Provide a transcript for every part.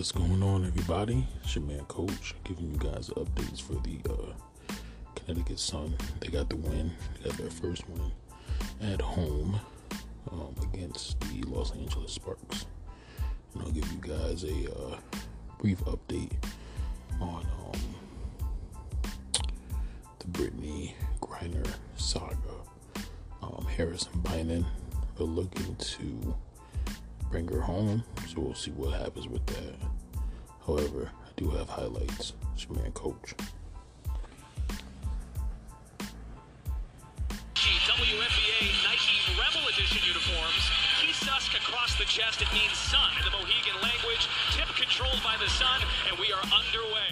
What's going on, everybody? It's your man, Coach, giving you guys updates for the uh, Connecticut Sun. They got the win, they got their first win at home um, against the Los Angeles Sparks. And I'll give you guys a uh, brief update on um, the Brittney Griner saga. Um, Harris and Biden are looking to bring her home. So we'll see what happens with that. However, I do have highlights. It's your man, Coach. WNBA Nike Rebel Edition uniforms. Keesusk across the chest. It means sun in the Mohegan language. Tip controlled by the sun, and we are underway.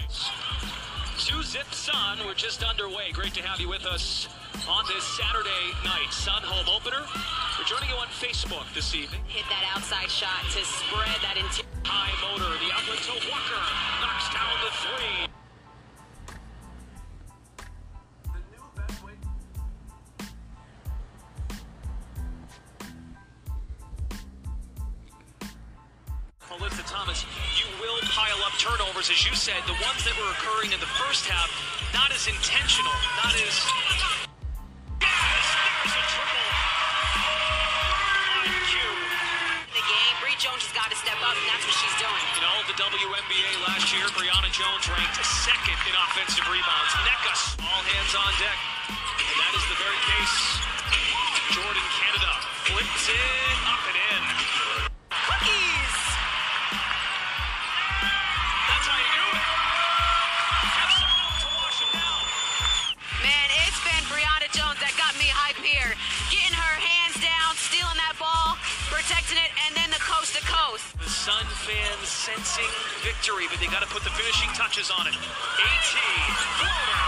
Two zip sun. We're just underway. Great to have you with us on this Saturday night. Joining you on Facebook this evening. Hit that outside shot to spread that interior. High motor. The outlet to Walker. Knocks down the three. Alyssa Thomas, you will pile up turnovers, as you said. The ones that were occurring in the first half, not as intentional, not as. And that's what she's doing. In all of the WNBA last year, Brionna Jones ranked second in offensive rebounds. Neckus, all hands on deck. And that is the very case. Jordan Canada flips it up and in. Coast to coast. The Sun fans sensing victory, but they got to put the finishing touches on it. AT, floater.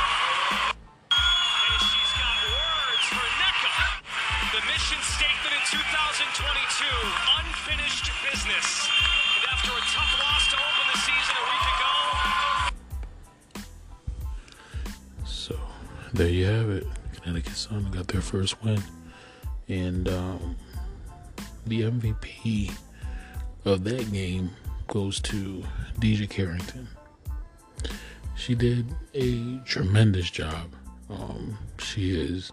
And she's got words for Nneka. The mission statement in 2022, unfinished business. And after a tough loss to open the season a week ago, So there you have it. Connecticut Sun got their first win, and um, the MVP of that game goes to DiJonai Carrington. She did a tremendous job. Um, she is,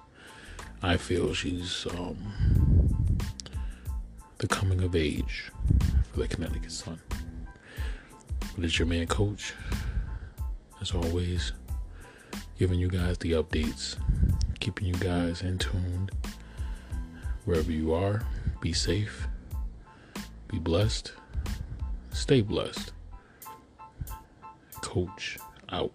I feel, she's um, the coming of age for the Connecticut Sun. But it's your man, Coach. As always, giving you guys the updates, keeping you guys in tuned wherever you are. Be safe, be blessed, stay blessed. Coach out.